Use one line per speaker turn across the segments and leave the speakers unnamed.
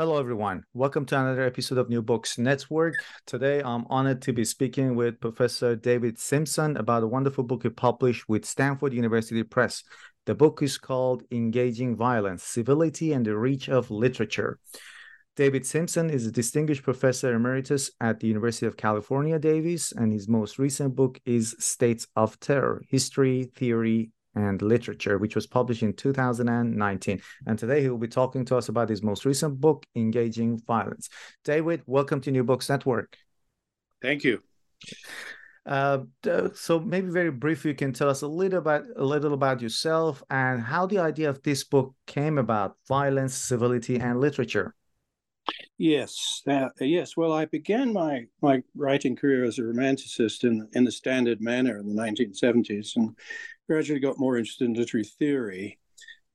Hello, everyone. Welcome to another episode of New Books Network. Today, I'm honored to be speaking with Professor David Simpson about a wonderful book he published with Stanford University Press. The book is called Engaging Violence Civility and the Reach of Literature. David Simpson is a distinguished professor emeritus at the University of California, Davis, and his most recent book is States of Terror History, Theory, and Literature, which was published in 2019. And today he will be talking to us about his most recent book, Engaging Violence. David, welcome to New Books Network.
Thank you.
Uh, so maybe very briefly, you can tell us a little about a little about yourself and how the idea of this book came about: violence, civility, and literature.
Yes, uh, yes. Well, I began my my writing career as a romanticist in in the standard manner in the 1970s, and gradually got more interested in literary theory.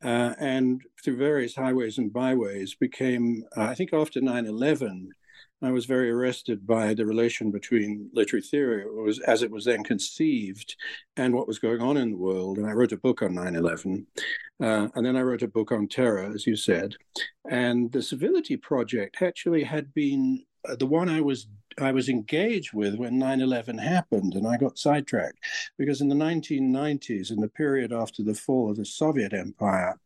Uh, and through various highways and byways, became, uh, I think, after 9 11, I was very arrested by the relation between literary theory, was, as it was then conceived, and what was going on in the world. And I wrote a book on 9 11. Uh, and then I wrote a book on terror, as you said. And the Civility Project actually had been uh, the one I was I was engaged with when 9/11 happened, and I got sidetracked because in the 1990s, in the period after the fall of the Soviet Empire,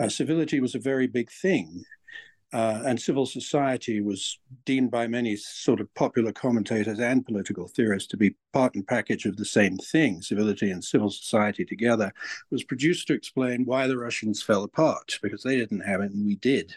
uh, civility was a very big thing. Uh, and civil society was deemed by many sort of popular commentators and political theorists to be part and package of the same thing. Civility and civil society together was produced to explain why the Russians fell apart, because they didn't have it and we did.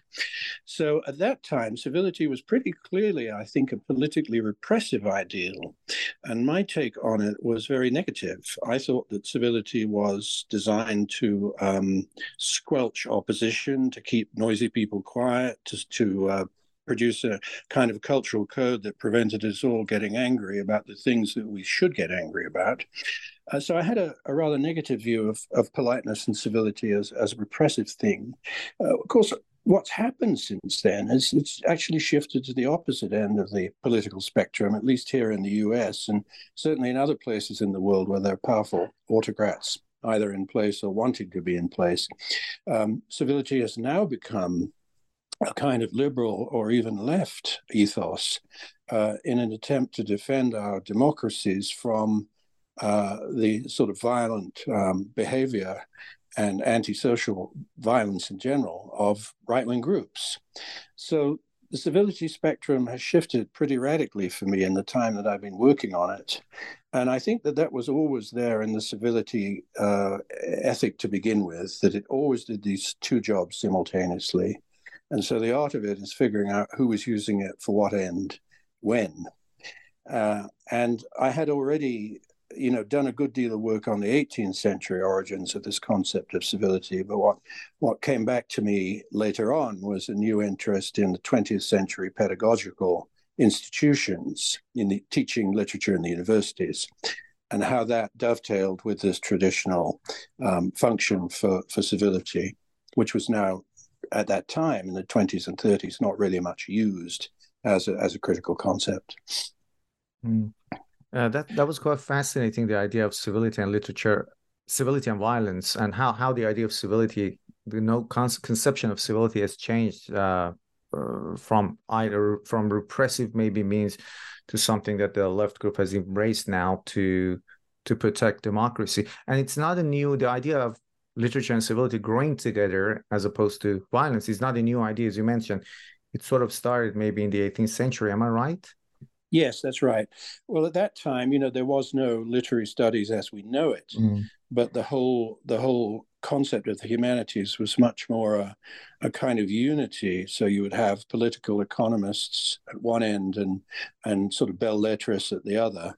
So at that time, civility was pretty clearly, I think, a politically repressive ideal. And my take on it was very negative. I thought that civility was designed to um, squelch opposition, to keep noisy people quiet to, to uh, produce a kind of cultural code that prevented us all getting angry about the things that we should get angry about. Uh, so I had a, a, rather negative view of, of politeness and civility as, as a repressive thing. Uh, of course, what's happened since then is it's actually shifted to the opposite end of the political spectrum, at least here in the US, and certainly in other places in the world where there are powerful autocrats either in place or wanting to be in place. Um, civility has now become a kind of liberal or even left ethos uh, in an attempt to defend our democracies from uh, the sort of violent um, behavior and antisocial violence in general of right wing groups. So the civility spectrum has shifted pretty radically for me in the time that I've been working on it. And I think that that was always there in the civility uh, ethic to begin with, that it always did these two jobs simultaneously. And so the art of it is figuring out who was using it for what end, when. Uh, and I had already, you know, done a good deal of work on the 18th century origins of this concept of civility. But what what came back to me later on was a new interest in the 20th century pedagogical institutions in the teaching literature in the universities and how that dovetailed with this traditional um, function for, for civility, which was now at that time in the 20s and 30s not really much used as a, as a critical concept.
Mm. Uh, that that was quite fascinating. The idea of civility and literature, civility and violence, and how how the idea of civility, the no con- conception of civility has changed uh, uh, from either from repressive maybe means to something that the left group has embraced now to to protect democracy. And it's not a new the idea of literature and civility growing together as opposed to violence is not a new idea, as you mentioned. It sort of started maybe in the 18th century. Am I right?
Yes, that's right. Well, at that time, you know, there was no literary studies as we know it, mm. but the whole the whole concept of the humanities was much more a, a kind of unity. So you would have political economists at one end and and sort of belles lettres at the other,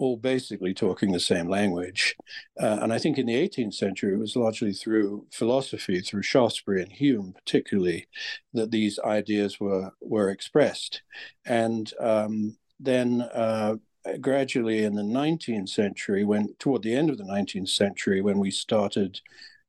all basically talking the same language. Uh, and I think in the 18th century, it was largely through philosophy, through Shaftesbury and Hume, particularly, that these ideas were were expressed. And um, then uh, gradually in the 19th century, when toward the end of the 19th century, when we started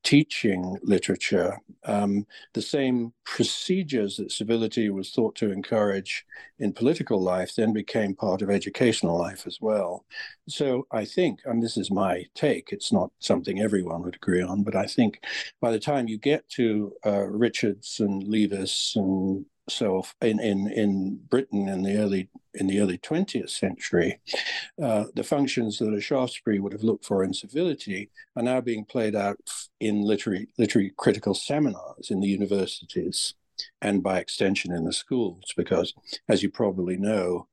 teaching literature, um, the same procedures that civility was thought to encourage in political life then became part of educational life as well. So I think, and this is my take, it's not something everyone would agree on, but I think by the time you get to uh, Richards and Leavis and so in, in, in Britain in the early in the early 20th century, uh, the functions that a Shaftesbury would have looked for in civility are now being played out in literary literary critical seminars in the universities and by extension in the schools, because as you probably know,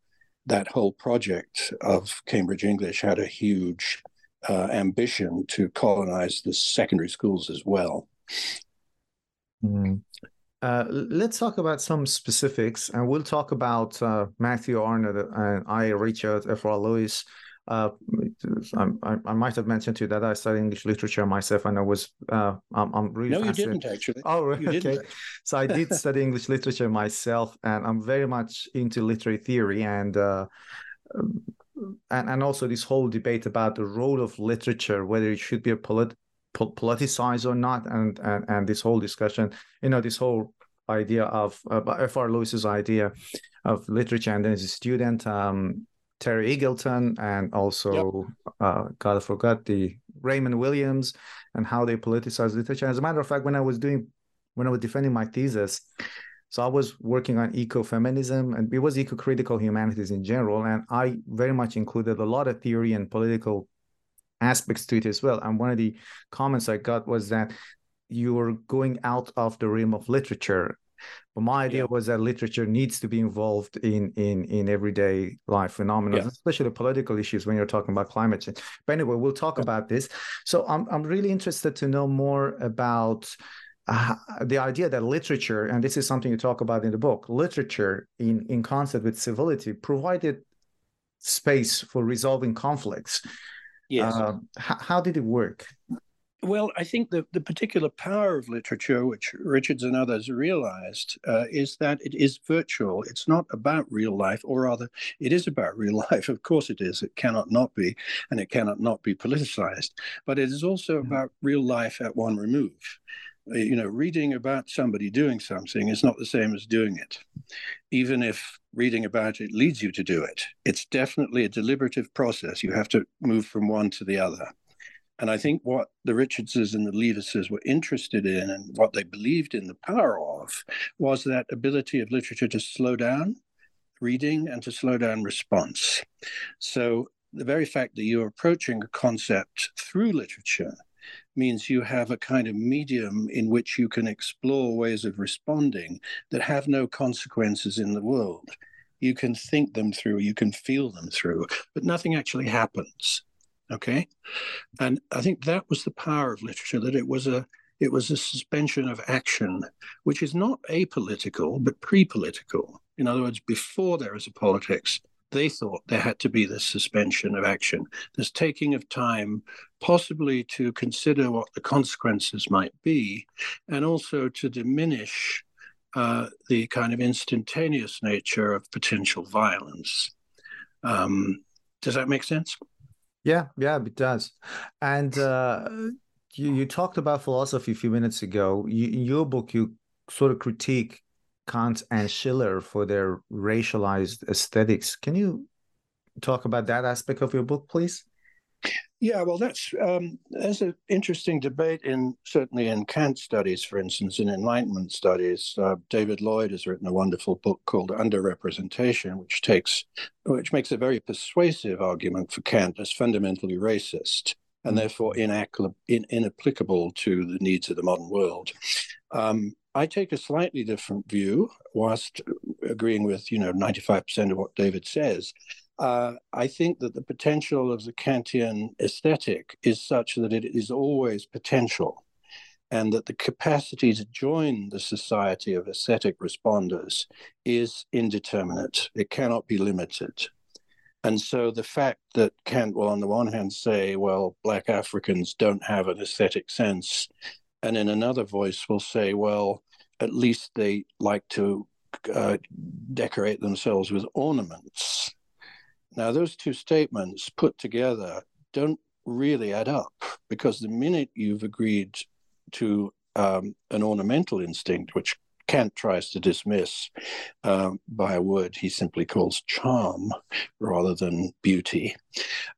that whole project of Cambridge English had a huge uh, ambition to colonize the secondary schools as well.
Mm. Uh, let's talk about some specifics, and we'll talk about uh, Matthew Arnold and I, Richard F. R. Leavis. Uh, I, I, might have mentioned to you that I studied English literature myself, and I was uh, I'm, I'm, really
no, you didn't actually.
Oh, okay. So I did study English literature myself, and I'm very much into literary theory and. Uh, and, and also this whole debate about the role of literature, whether it should be a polit- politicized or not, and, and and this whole discussion, you know, this whole idea of uh, F.R. Leavis's idea of literature, and then as a student, um, Terry Eagleton, and also yep. uh, God I forgot the Raymond Williams, and how they politicize literature. As a matter of fact, when I was doing when I was defending my thesis, so I was working on ecofeminism, and it was eco-critical humanities in general, and I very much included a lot of theory and political aspects to it as well. And one of the comments I got was that you were going out of the realm of literature. But my idea yeah. was that literature needs to be involved in in in everyday life phenomena, yeah. especially political issues when you're talking about climate change. But anyway, we'll talk yeah. about this. So I'm I'm really interested to know more about uh, the idea that literature, and this is something you talk about in the book, literature in in concert with civility provided space for resolving conflicts
Yes. Uh,
how, how did it work?
Well, I think the, the particular power of literature, which Richards and others realized, uh, is that it is virtual. It's not about real life, or rather, it is about real life. Of course, it is. It cannot not be, and it cannot not be politicized. But it is also mm-hmm. about real life at one remove. Uh, you know, reading about somebody doing something is not the same as doing it, even if reading about it leads you to do it. It's definitely a deliberative process. You have to move from one to the other. And I think what the Richardses and the Leavises were interested in and what they believed in the power of was that ability of literature to slow down reading and to slow down response. So the very fact that you're approaching a concept through literature means you have a kind of medium in which you can explore ways of responding that have no consequences in the world. You can think them through, you can feel them through, but nothing actually happens. Okay. And I think that was the power of literature, that it was a it was a suspension of action, which is not apolitical, but pre-political. In other words, before there is a politics, they thought there had to be this suspension of action, this taking of time, possibly to consider what the consequences might be, and also to diminish uh, the kind of instantaneous nature of potential violence. Um, does that make sense?
Yeah, yeah, it does. And uh, you, you talked about philosophy a few minutes ago. You, in your book, you sort of critique Kant and Schiller for their racialized aesthetics. Can you talk about that aspect of your book, please?
Yeah, well, that's um, there's an interesting debate in certainly in Kant studies, for instance, in Enlightenment studies. Uh, David Lloyd has written a wonderful book called Underrepresentation, which takes which makes a very persuasive argument for Kant as fundamentally racist and mm. therefore inapplicable, in, inapplicable to the needs of the modern world. Um, I take a slightly different view, whilst agreeing with you know 95% of what David says uh, I think that the potential of the Kantian aesthetic is such that it is always potential, and that the capacity to join the society of aesthetic responders is indeterminate. It cannot be limited. And so the fact that Kant will, on the one hand, say, well, Black Africans don't have an aesthetic sense, and in another voice will say, well, at least they like to uh, decorate themselves with ornaments now, those two statements put together don't really add up because the minute you've agreed to um, an ornamental instinct, which Kant tries to dismiss um, by a word he simply calls charm rather than beauty.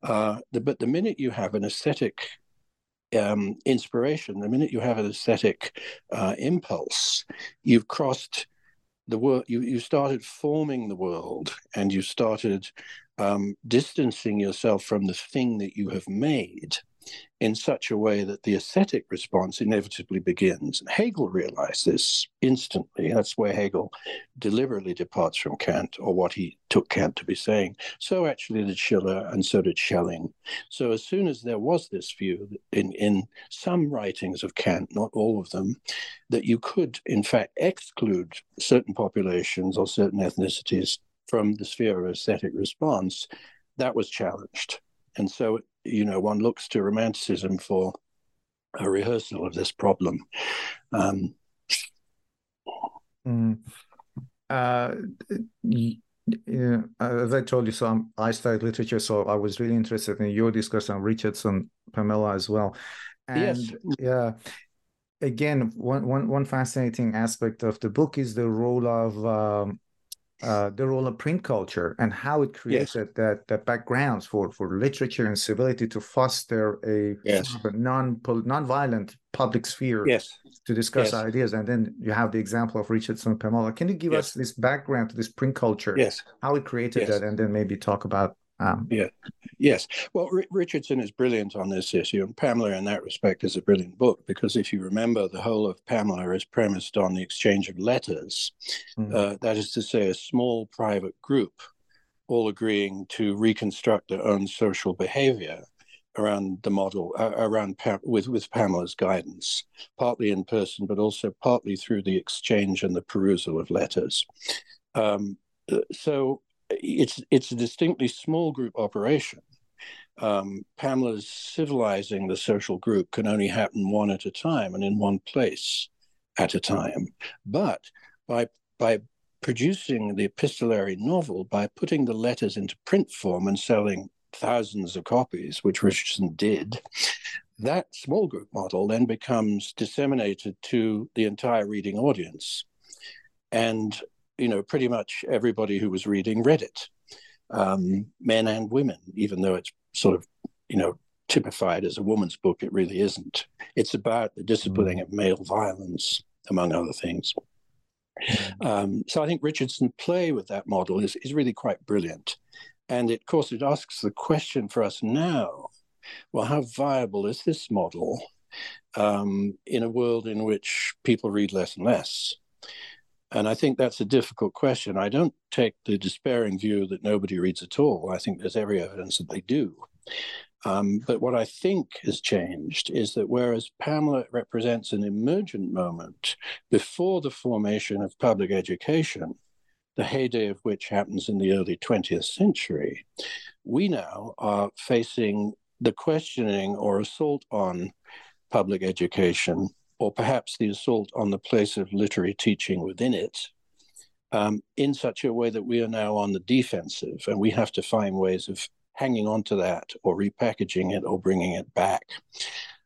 Uh, the, but the minute you have an aesthetic um, inspiration, the minute you have an aesthetic uh, impulse, you've crossed the world. You you started forming the world, and you started um, distancing yourself from the thing that you have made in such a way that the aesthetic response inevitably begins. Hegel realized this instantly. That's where Hegel deliberately departs from Kant, or what he took Kant to be saying. So actually did Schiller, and so did Schelling. So as soon as there was this view in, in some writings of Kant, not all of them, that you could in fact exclude certain populations or certain ethnicities from the sphere of aesthetic response, that was challenged. And so, you know, one looks to Romanticism for a rehearsal of this problem. Um,
mm. uh, yeah, as I told you, so I'm, i studied literature, so I was really interested in your discussion Richardson, Pamela as well. And yes. yeah, again, one, one, one fascinating aspect of the book is the role of um, uh, the role of print culture and how it created yes. that that backgrounds for for literature and civility to foster a, yes. a non non-violent public sphere
yes.
to discuss yes. ideas and then you have the example of richardson pamela can you give us this background to this print culture
yes
how it created that and then maybe talk about um,
yeah, yes. Well, R- Richardson is brilliant on this issue, and Pamela, in that respect, is a brilliant book because if you remember, the whole of Pamela is premised on the exchange of letters. Mm. Uh, that is to say, a small private group all agreeing to reconstruct their own social behavior around the model, uh, around with with Pamela's guidance, partly in person, but also partly through the exchange and the perusal of letters. Um, uh, so it's it's a distinctly small group operation. Um, Pamela's civilizing the social group can only happen one at a time and in one place at a time. But by by producing the epistolary novel, by putting the letters into print form and selling thousands of copies, which Richardson did, that small group model then becomes disseminated to the entire reading audience. And you know, pretty much everybody who was reading read it, um, men and women, even though it's sort of, you know, typified as a woman's book, it really isn't. It's about the disciplining mm. of male violence, among other things. Mm. Um, so I think Richardson's play with that model is, is really quite brilliant. And it, of course, it asks the question for us now well, how viable is this model um, in a world in which people read less and less? And I think that's a difficult question. I don't take the despairing view that nobody reads at all. I think there's every evidence that they do. Um, but what I think has changed is that whereas Pamela represents an emergent moment before the formation of public education, the heyday of which happens in the early 20th century, we now are facing the questioning or assault on public education or perhaps the assault on the place of literary teaching within it, um, in such a way that we are now on the defensive and we have to find ways of hanging on to that or repackaging it or bringing it back.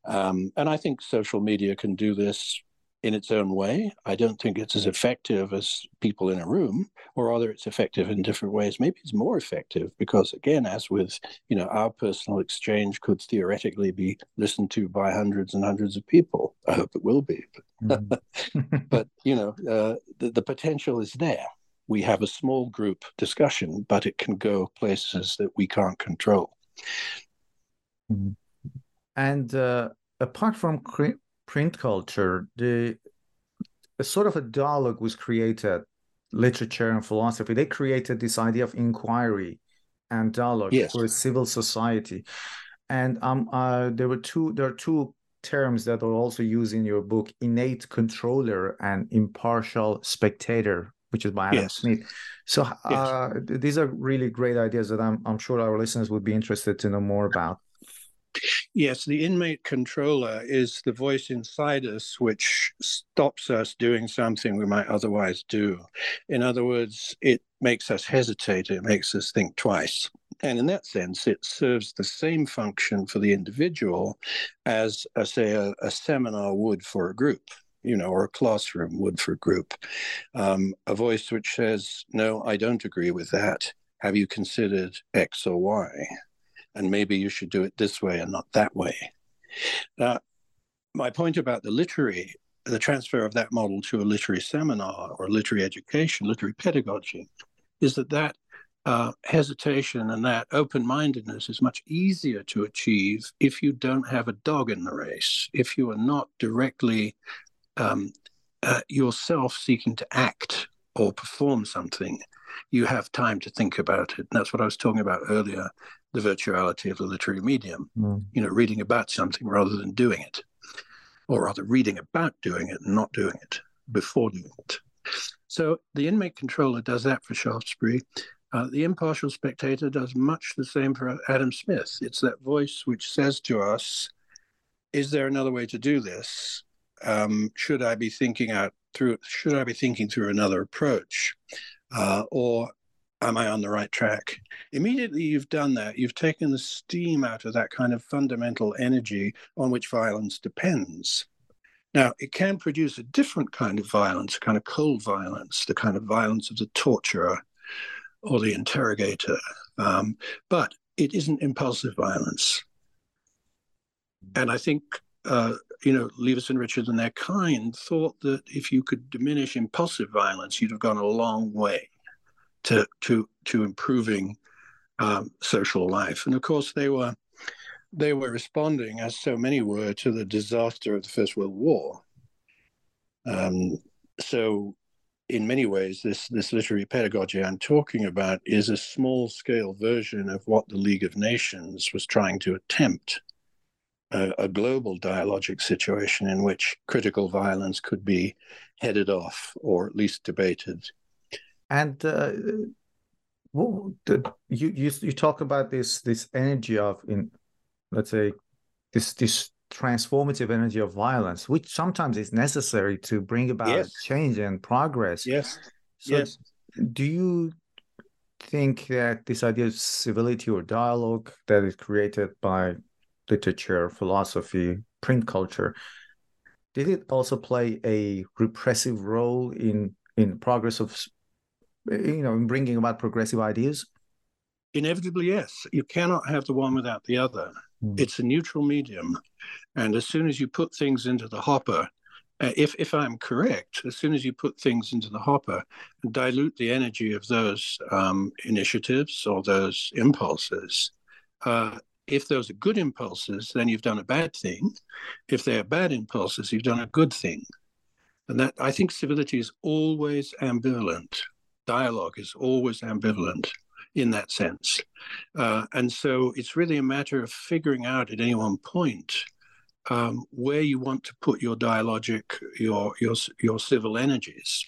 Um, and I think social media can do this in its own way. I don't think it's as effective as people in a room, or rather, it's effective in different ways. Maybe it's more effective because, again, as with you know, our personal exchange could theoretically be listened to by hundreds and hundreds of people. I hope it will be, but, mm-hmm. but you know, uh, the, the potential is there. We have a small group discussion, but it can go places that we can't control.
Mm-hmm. And uh, apart from print culture, the a sort of a dialogue was created, literature and philosophy. They created this idea of inquiry and dialogue yes. for a civil society. And um, uh, there were two. There are two terms that are also used in your book: innate controller and impartial spectator, which is by Adam yes. Smith. So uh, yes. these are really great ideas that I'm, I'm sure our listeners would be interested to know more about.
Yes, the inmate controller is the voice inside us which stops us doing something we might otherwise do. In other words, it makes us hesitate, it makes us think twice. And in that sense, it serves the same function for the individual as, uh, say, a, a seminar would for a group you know, or a classroom would for a group. Um, a voice which says, No, I don't agree with that. Have you considered X or Y? And maybe you should do it this way and not that way. Uh, my point about the literary, the transfer of that model to a literary seminar or literary education, literary pedagogy, is that that uh, hesitation and that open mindedness is much easier to achieve if you don't have a dog in the race, if you are not directly um, uh, yourself seeking to act or perform something. You have time to think about it. And that's what I was talking about earlier the virtuality of the literary medium. Mm. You know, reading about something rather than doing it, or rather reading about doing it and not doing it before doing it. So the inmate controller does that for Shaftesbury. Uh, the impartial spectator does much the same for Adam Smith. It's that voice which says to us, "Is there another way to do this? Um, should I be thinking out through? Should I be thinking through another approach, uh, or am I on the right track? Immediately you've done that, you've taken the steam out of that kind of fundamental energy on which violence depends. Now, it can produce a different kind of violence, a kind of cold violence, the kind of violence of the torturer or the interrogator. Um, but it isn't impulsive violence. And I think, uh, you know, Leavis and Richard and their kind thought that if you could diminish impulsive violence, you'd have gone a long way to to to improving um, social life. And of course, they were they were responding, as so many were, to the disaster of the First World War. Um, so, in many ways, this this literary pedagogy I'm talking about is a small scale version of what the League of Nations was trying to attempt. A, a global dialogic situation in which critical violence could be headed off or at least debated
and uh, well, the, you you you talk about this this energy of in let's say this this transformative energy of violence, which sometimes is necessary to bring about yes. change and progress.
Yes. So yes.
Do you think that this idea of civility or dialogue that is created by literature, philosophy, print culture, did it also play a repressive role in in progress of you know, in bringing about progressive ideas?
Inevitably, yes. You cannot have the one without the other. Mm. It's a neutral medium. And as soon as you put things into the hopper, uh, if, if I'm correct, as soon as you put things into the hopper and dilute the energy of those um, initiatives or those impulses, uh, if those are good impulses, then you've done a bad thing. If they are bad impulses, you've done a good thing. And that I think civility is always ambivalent dialogue is always ambivalent in that sense. Uh, and so it's really a matter of figuring out at any one point um, where you want to put your dialogic, your your your civil energies.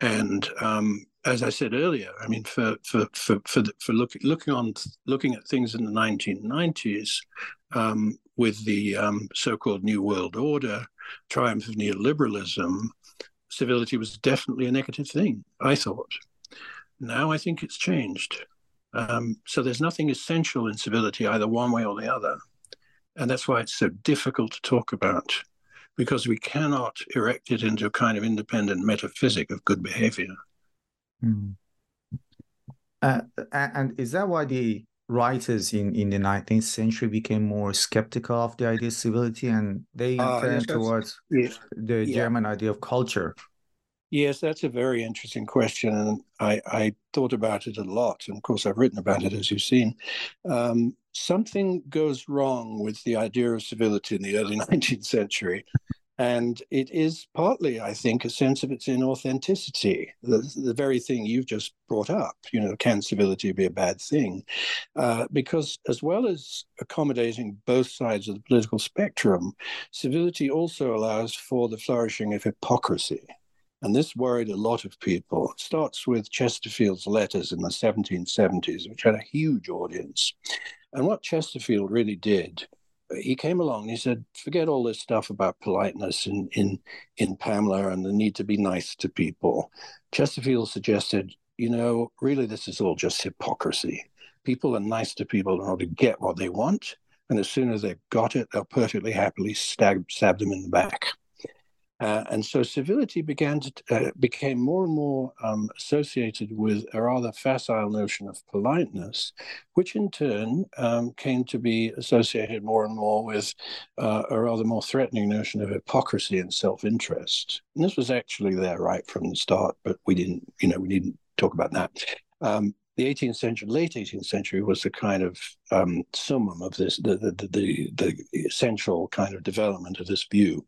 And um, as I said earlier, I mean, for for for for, the, for look, looking on looking at things in the 1990s um, with the um, so-called New World Order, triumph of neoliberalism, civility was definitely a negative thing, I thought. Now I think it's changed. Um, so there's nothing essential in civility, either one way or the other. And that's why it's so difficult to talk about. because we cannot erect it into a kind of independent metaphysic of good behavior.
Mm. Uh, and is that why the writers in, in the 19th century became more skeptical of the idea of civility and they uh, turned towards yeah, the yeah. German idea of culture?
Yes, that's a very interesting question. And I, I, thought about it a lot. And of course, I've written about it, as you've seen. Um, something goes wrong with the idea of civility in the early 19th century. And it is partly, I think, a sense of its inauthenticity, the, the very thing you've just brought up. You know, can civility be a bad thing? Uh, because as well as accommodating both sides of the political spectrum, civility also allows for the flourishing of hypocrisy. And this worried a lot of people. It starts with Chesterfield's letters in the 1770s, which had a huge audience. And what Chesterfield really did he came along and he said, forget all this stuff about politeness in, in, in Pamela and the need to be nice to people. Chesterfield suggested, you know, really this is all just hypocrisy. People are nice to people in order to get what they want. And as soon as they've got it, they'll perfectly happily stab, stab them in the back. Uh, and so civility began to uh, became more and more um, associated with a rather facile notion of politeness, which in turn um, came to be associated more and more with uh, a rather more threatening notion of hypocrisy and self-interest. And this was actually there right from the start, but we didn't, you know, we didn't talk about that. Um, the 18th century, late 18th century, was the kind of um, summum of this, the, the, the, the essential kind of development of this view.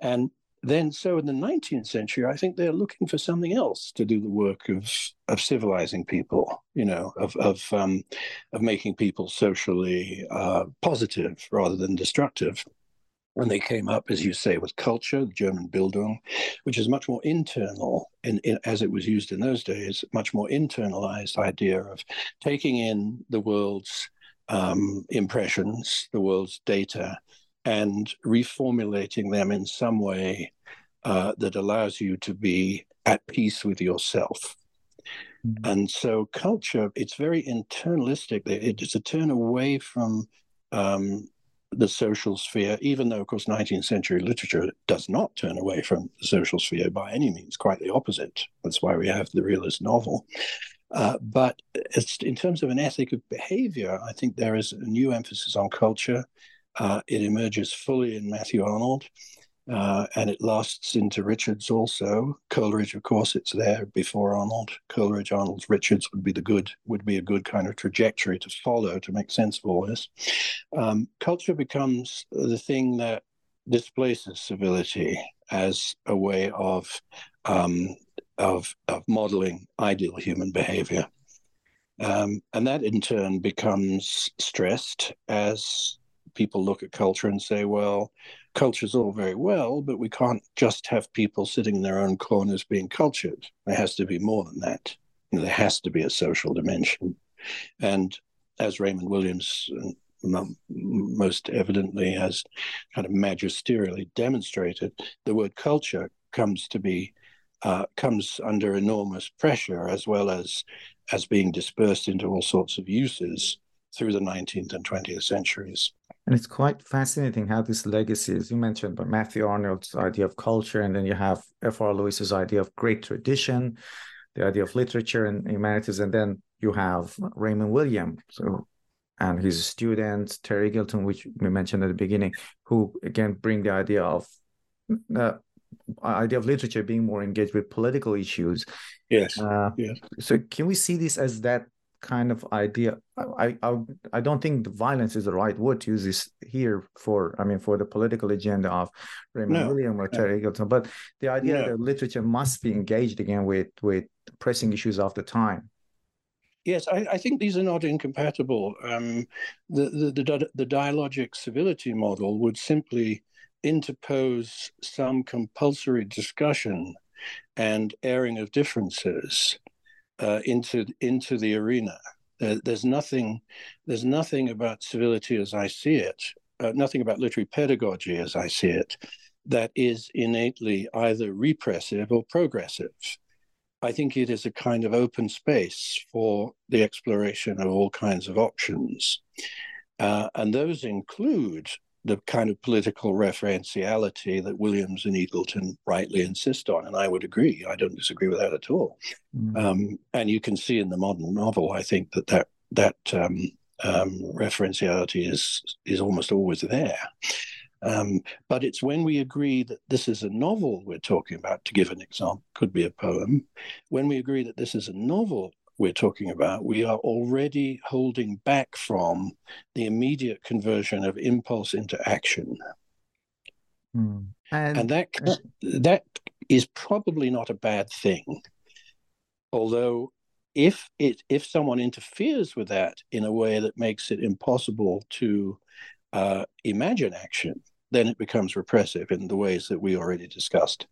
And then so in the 19th century i think they're looking for something else to do the work of of civilizing people you know of of um, of making people socially uh, positive rather than destructive. And they came up, as you say, with culture, the German Bildung, which is much more internal, in, in, as it was used in those days, much more internalized idea of taking in the world's um, impressions, the world's data, and reformulating them in some way uh, that allows you to be at peace with yourself. Mm-hmm. And so, culture, it's very internalistic. It's a turn away from um, the social sphere, even though, of course, 19th century literature does not turn away from the social sphere by any means, quite the opposite. That's why we have the realist novel. Uh, but in terms of an ethic of behavior, I think there is a new emphasis on culture uh, it emerges fully in Matthew Arnold, uh, and it lasts into Richards also. Coleridge, of course, it's there before Arnold. Coleridge, Arnold's, Richards would be the good would be a good kind of trajectory to follow to make sense of all this. Um, culture becomes the thing that displaces civility as a way of um, of of modeling ideal human behavior. Um, and that in turn becomes stressed as people look at culture and say, well, culture's all very well, but we can't just have people sitting in their own corners being cultured. There has to be more than that. You know, there has to be a social dimension. And as Raymond Williams uh, most evidently has kind of magisterially demonstrated, the word culture comes to be uh, comes under enormous pressure as well as as being dispersed into all sorts of uses through the 19th and 20th centuries.
And it's quite fascinating how this legacy, as you mentioned, but Matthew Arnold's idea of culture, and then you have F.R. Leavis's idea of great tradition, the idea of literature and humanities, and then you have Raymond Williams, so and his student Terry Eagleton, which we mentioned at the beginning, who again bring the idea of the uh, idea of literature being more engaged with political issues.
Yes. Uh, yes.
So can we see this as that kind of idea. I, I I don't think the violence is the right word to use this here for I mean for the political agenda of Raymond no, William or Terry no. Eagleton, but the idea no. that literature must be engaged again with with pressing issues of the time.
Yes, I, I think these are not incompatible. Um, the, the, the the dialogic civility model would simply interpose some compulsory discussion and airing of differences uh, into into the arena. There, there's nothing there's nothing about civility as I see it, uh, nothing about literary pedagogy as I see it, that is innately either repressive or progressive. I think it is a kind of open space for the exploration of all kinds of options. Uh, and those include the kind of political referentiality that Williams and Eagleton rightly insist on. And I would agree. I don't disagree with that at all. Mm. Um, and you can see in the modern novel, I think that that, that um, um, referentiality is, is almost always there. Um, but it's when we agree that this is a novel we're talking about, to give an example, could be a poem. When we agree that this is a novel we're talking about, we are already holding back from the immediate conversion of impulse into action. Mm. And, and that that is probably not a bad thing. Although if it if someone interferes with that in a way that makes it impossible to uh, imagine action, then it becomes repressive in the ways that we already discussed.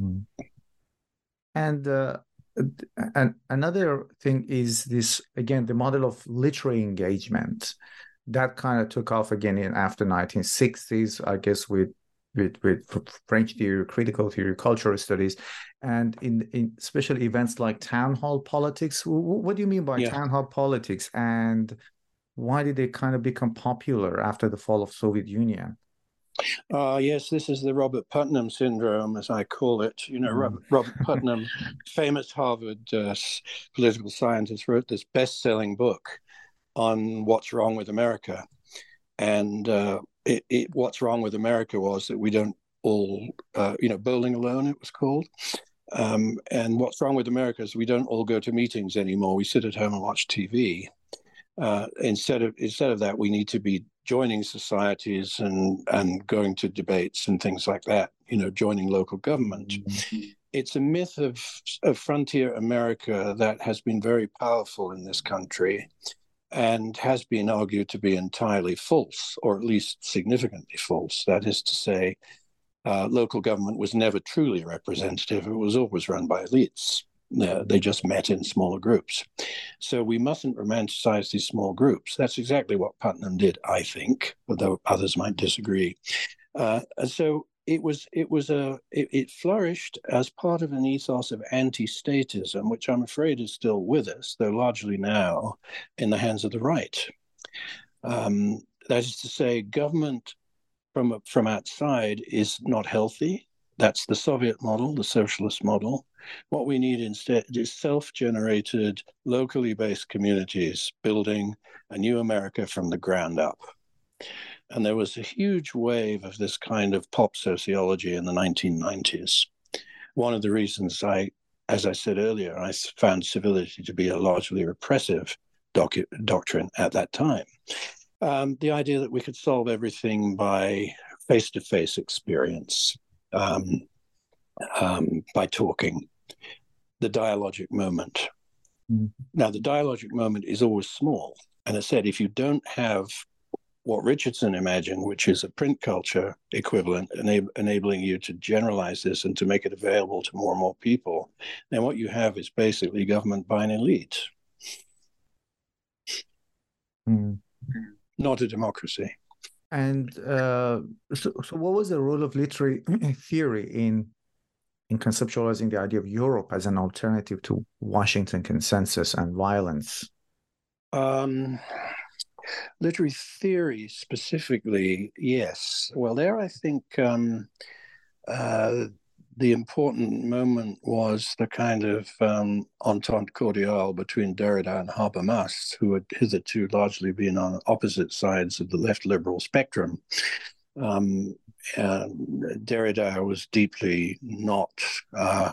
Mm. And uh, and another thing is this again the model of literary engagement that kind of took off again in after 1960s i guess with with with french theory critical theory cultural studies and in in special events like town hall politics what do you mean by yeah. town hall politics and why did they kind of become popular after the fall of soviet union
uh, yes, this is the Robert Putnam syndrome, as I call it. You know, Robert, mm. Robert Putnam, famous Harvard uh, political scientist, wrote this best selling book on what's wrong with America. And uh, it, it, what's wrong with America was that we don't all, uh, you know, Bowling Alone, it was called. Um, and what's wrong with America is we don't all go to meetings anymore. We sit at home and watch TV. Uh, instead of instead of that, we need to be joining societies and and going to debates and things like that. You know, joining local government. Mm-hmm. It's a myth of, of frontier America that has been very powerful in this country and has been argued to be entirely false, or at least significantly false. That is to say, uh, local government was never truly representative, it was always run by elites. Uh, they just met in smaller groups. So we mustn't romanticize these small groups. That's exactly what Putnam did, I think, although others might disagree. Uh, and so it was it was a it, it, flourished as part of an ethos of anti-statism, which I'm afraid is still with us, though largely now in the hands of the right. Um, that is to say, government from from outside is not healthy. That's the Soviet model, the socialist model. What we need instead is self generated, locally based communities building a new America from the ground up. And there was a huge wave of this kind of pop sociology in the 1990s. One of the reasons I, as I said earlier, I found civility to be a largely repressive doctrine at that time. Um, the idea that we could solve everything by face to face experience, um, um, by talking, the dialogic moment. Mm. Now, the dialogic moment is always small. And I said, if you don't have what Richardson imagined, which is a print culture equivalent, enab- enabling you to generalize this and to make it available to more and more people, then what you have is basically government by an elite, mm. not a democracy.
And uh, so, so, what was the role of literary theory in in conceptualizing the idea of Europe as an alternative to Washington consensus and violence? Um,
literary theory specifically, yes. Well, there I think um, uh, the important moment was the kind of um, entente cordiale between Derrida and Habermas, who had hitherto largely been on opposite sides of the left liberal spectrum. Um, Derrida was deeply not uh,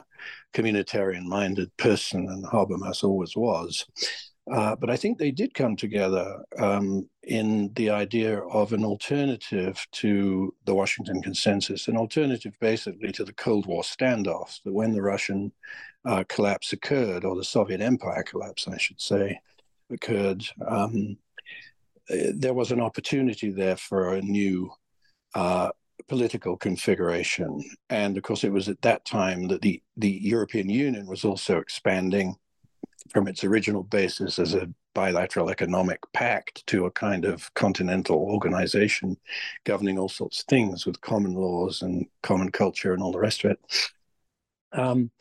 communitarian minded person, and Habermas always was. Uh, but I think they did come together um, in the idea of an alternative to the Washington Consensus, an alternative basically to the Cold War standoffs, that when the Russian uh, collapse occurred, or the Soviet Empire collapse, I should say, occurred, um, eh, there was an opportunity there for a new uh, political configuration. And of course, it was at that time that the, the European Union was also expanding from its original basis as a bilateral economic pact to a kind of continental organization governing all sorts of things with common laws and common culture and all the rest of it. Um,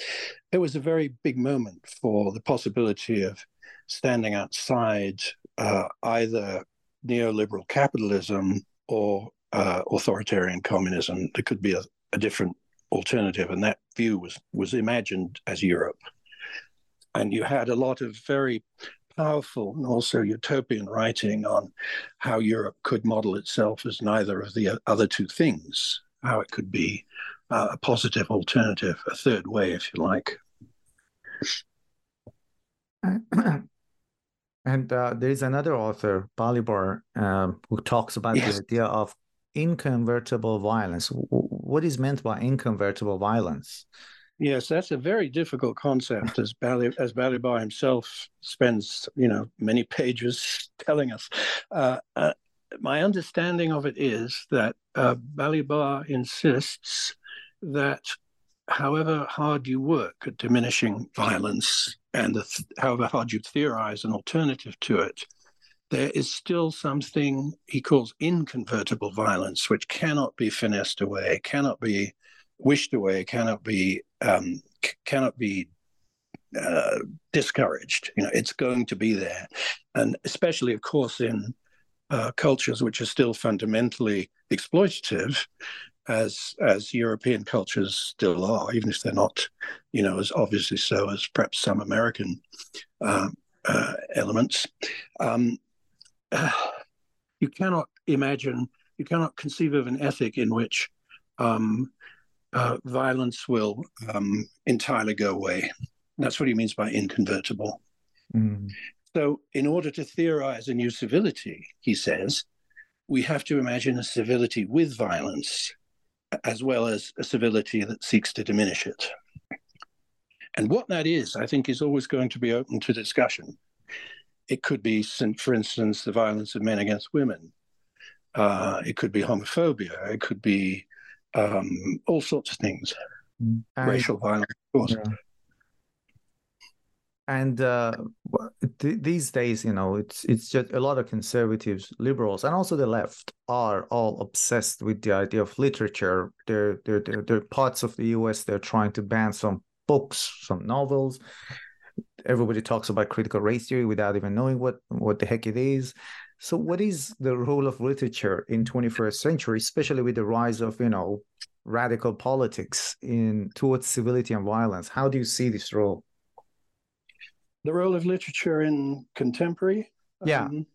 it was a very big moment for the possibility of standing outside uh, either neoliberal capitalism or uh, authoritarian communism. There could be a, a different alternative, and that view was was imagined as Europe. And you had a lot of very powerful and also utopian writing on how Europe could model itself as neither of the other two things, how it could be uh, a positive alternative, a third way, if you like.
And uh, there is another author, Balibar, um, who talks about yes. the idea of inconvertible violence. What is meant by inconvertible violence?
Yes, that's a very difficult concept, as Bali, as Balibar himself spends, you know, many pages telling us. Uh, uh, my understanding of it is that uh, Balibar insists that however hard you work at diminishing violence and the, however hard you theorize an alternative to it, there is still something he calls inconvertible violence, which cannot be finessed away, cannot be wished away, cannot be um, c- cannot be uh, discouraged. You know, it's going to be there, and especially, of course, in uh, cultures which are still fundamentally exploitative, as as European cultures still are, even if they're not, you know, as obviously so as perhaps some American uh, uh, elements. Um, you cannot imagine, you cannot conceive of an ethic in which um, uh, violence will um, entirely go away. That's what he means by inconvertible. Mm. So, in order to theorize a new civility, he says, we have to imagine a civility with violence as well as a civility that seeks to diminish it. And what that is, I think, is always going to be open to discussion. It could be, for instance, the violence of men against women. Uh, it could be homophobia. It could be um, all sorts of things. Mm. I, Racial violence, of course. Yeah
and uh, th- these days you know it's it's just a lot of conservatives liberals and also the left are all obsessed with the idea of literature they're they're they're, they're parts of the us they're trying to ban some books some novels everybody talks about critical race theory without even knowing what what the heck it is so what is the role of literature in 21st century especially with the rise of you know radical politics in towards civility and violence how do you see this role
the role of literature in contemporary
yeah. Um,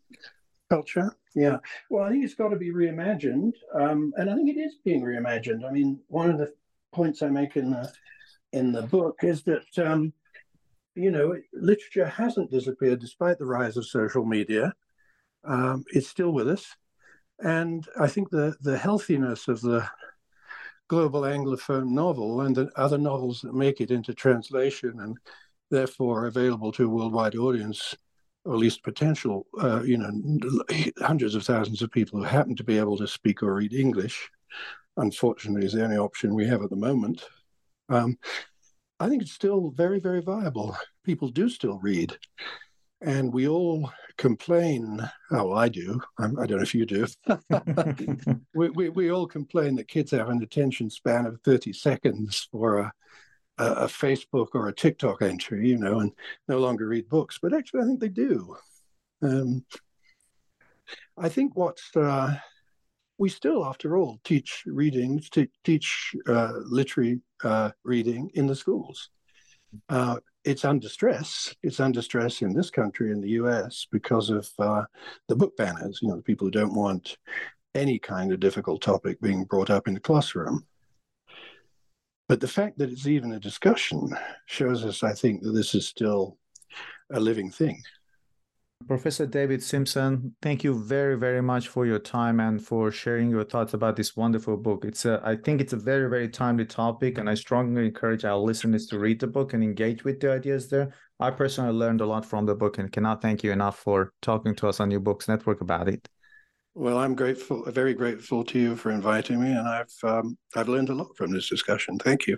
culture. Yeah. Well, I think it's got to be reimagined, um, and I think it is being reimagined. I mean, one of the points I make in the in the book is that um, you know literature hasn't disappeared despite the rise of social media. Um, it's still with us, and I think the the healthiness of the global anglophone novel and the other novels that make it into translation and therefore available to a worldwide audience, or at least potential, uh, you know, hundreds of thousands of people who happen to be able to speak or read English, unfortunately, is the only option we have at the moment. Um, I think it's still very, very viable. People do still read. And we all complain. Oh, I do. I'm, I do not know if you do. we, we, we all complain that kids have an attention span of 30 seconds for a, a, a, Facebook or a TikTok entry, you know, and no longer read books. But actually, I think they do. Um, I think what's uh, we still, after all, teach reading, t- teach uh, literary uh, reading in the schools. It's under stress. It's under stress in this country, in the U.S., because of uh, the book banners. You know, the people who don't want any kind of difficult topic being brought up in the classroom. But the fact that it's even a discussion shows us, I think, that this is still a living thing.
Professor David Simpson, thank you very, very much for your time and for sharing your thoughts about this wonderful book. It's a, I think it's a very, very timely topic, and I strongly encourage our listeners to read the book and engage with the ideas there. I personally learned a lot from the book and cannot thank you enough for talking to us on New Books Network about it.
Well, I'm grateful, very grateful to you for inviting me, and I've um, I've learned a lot from this discussion. Thank you.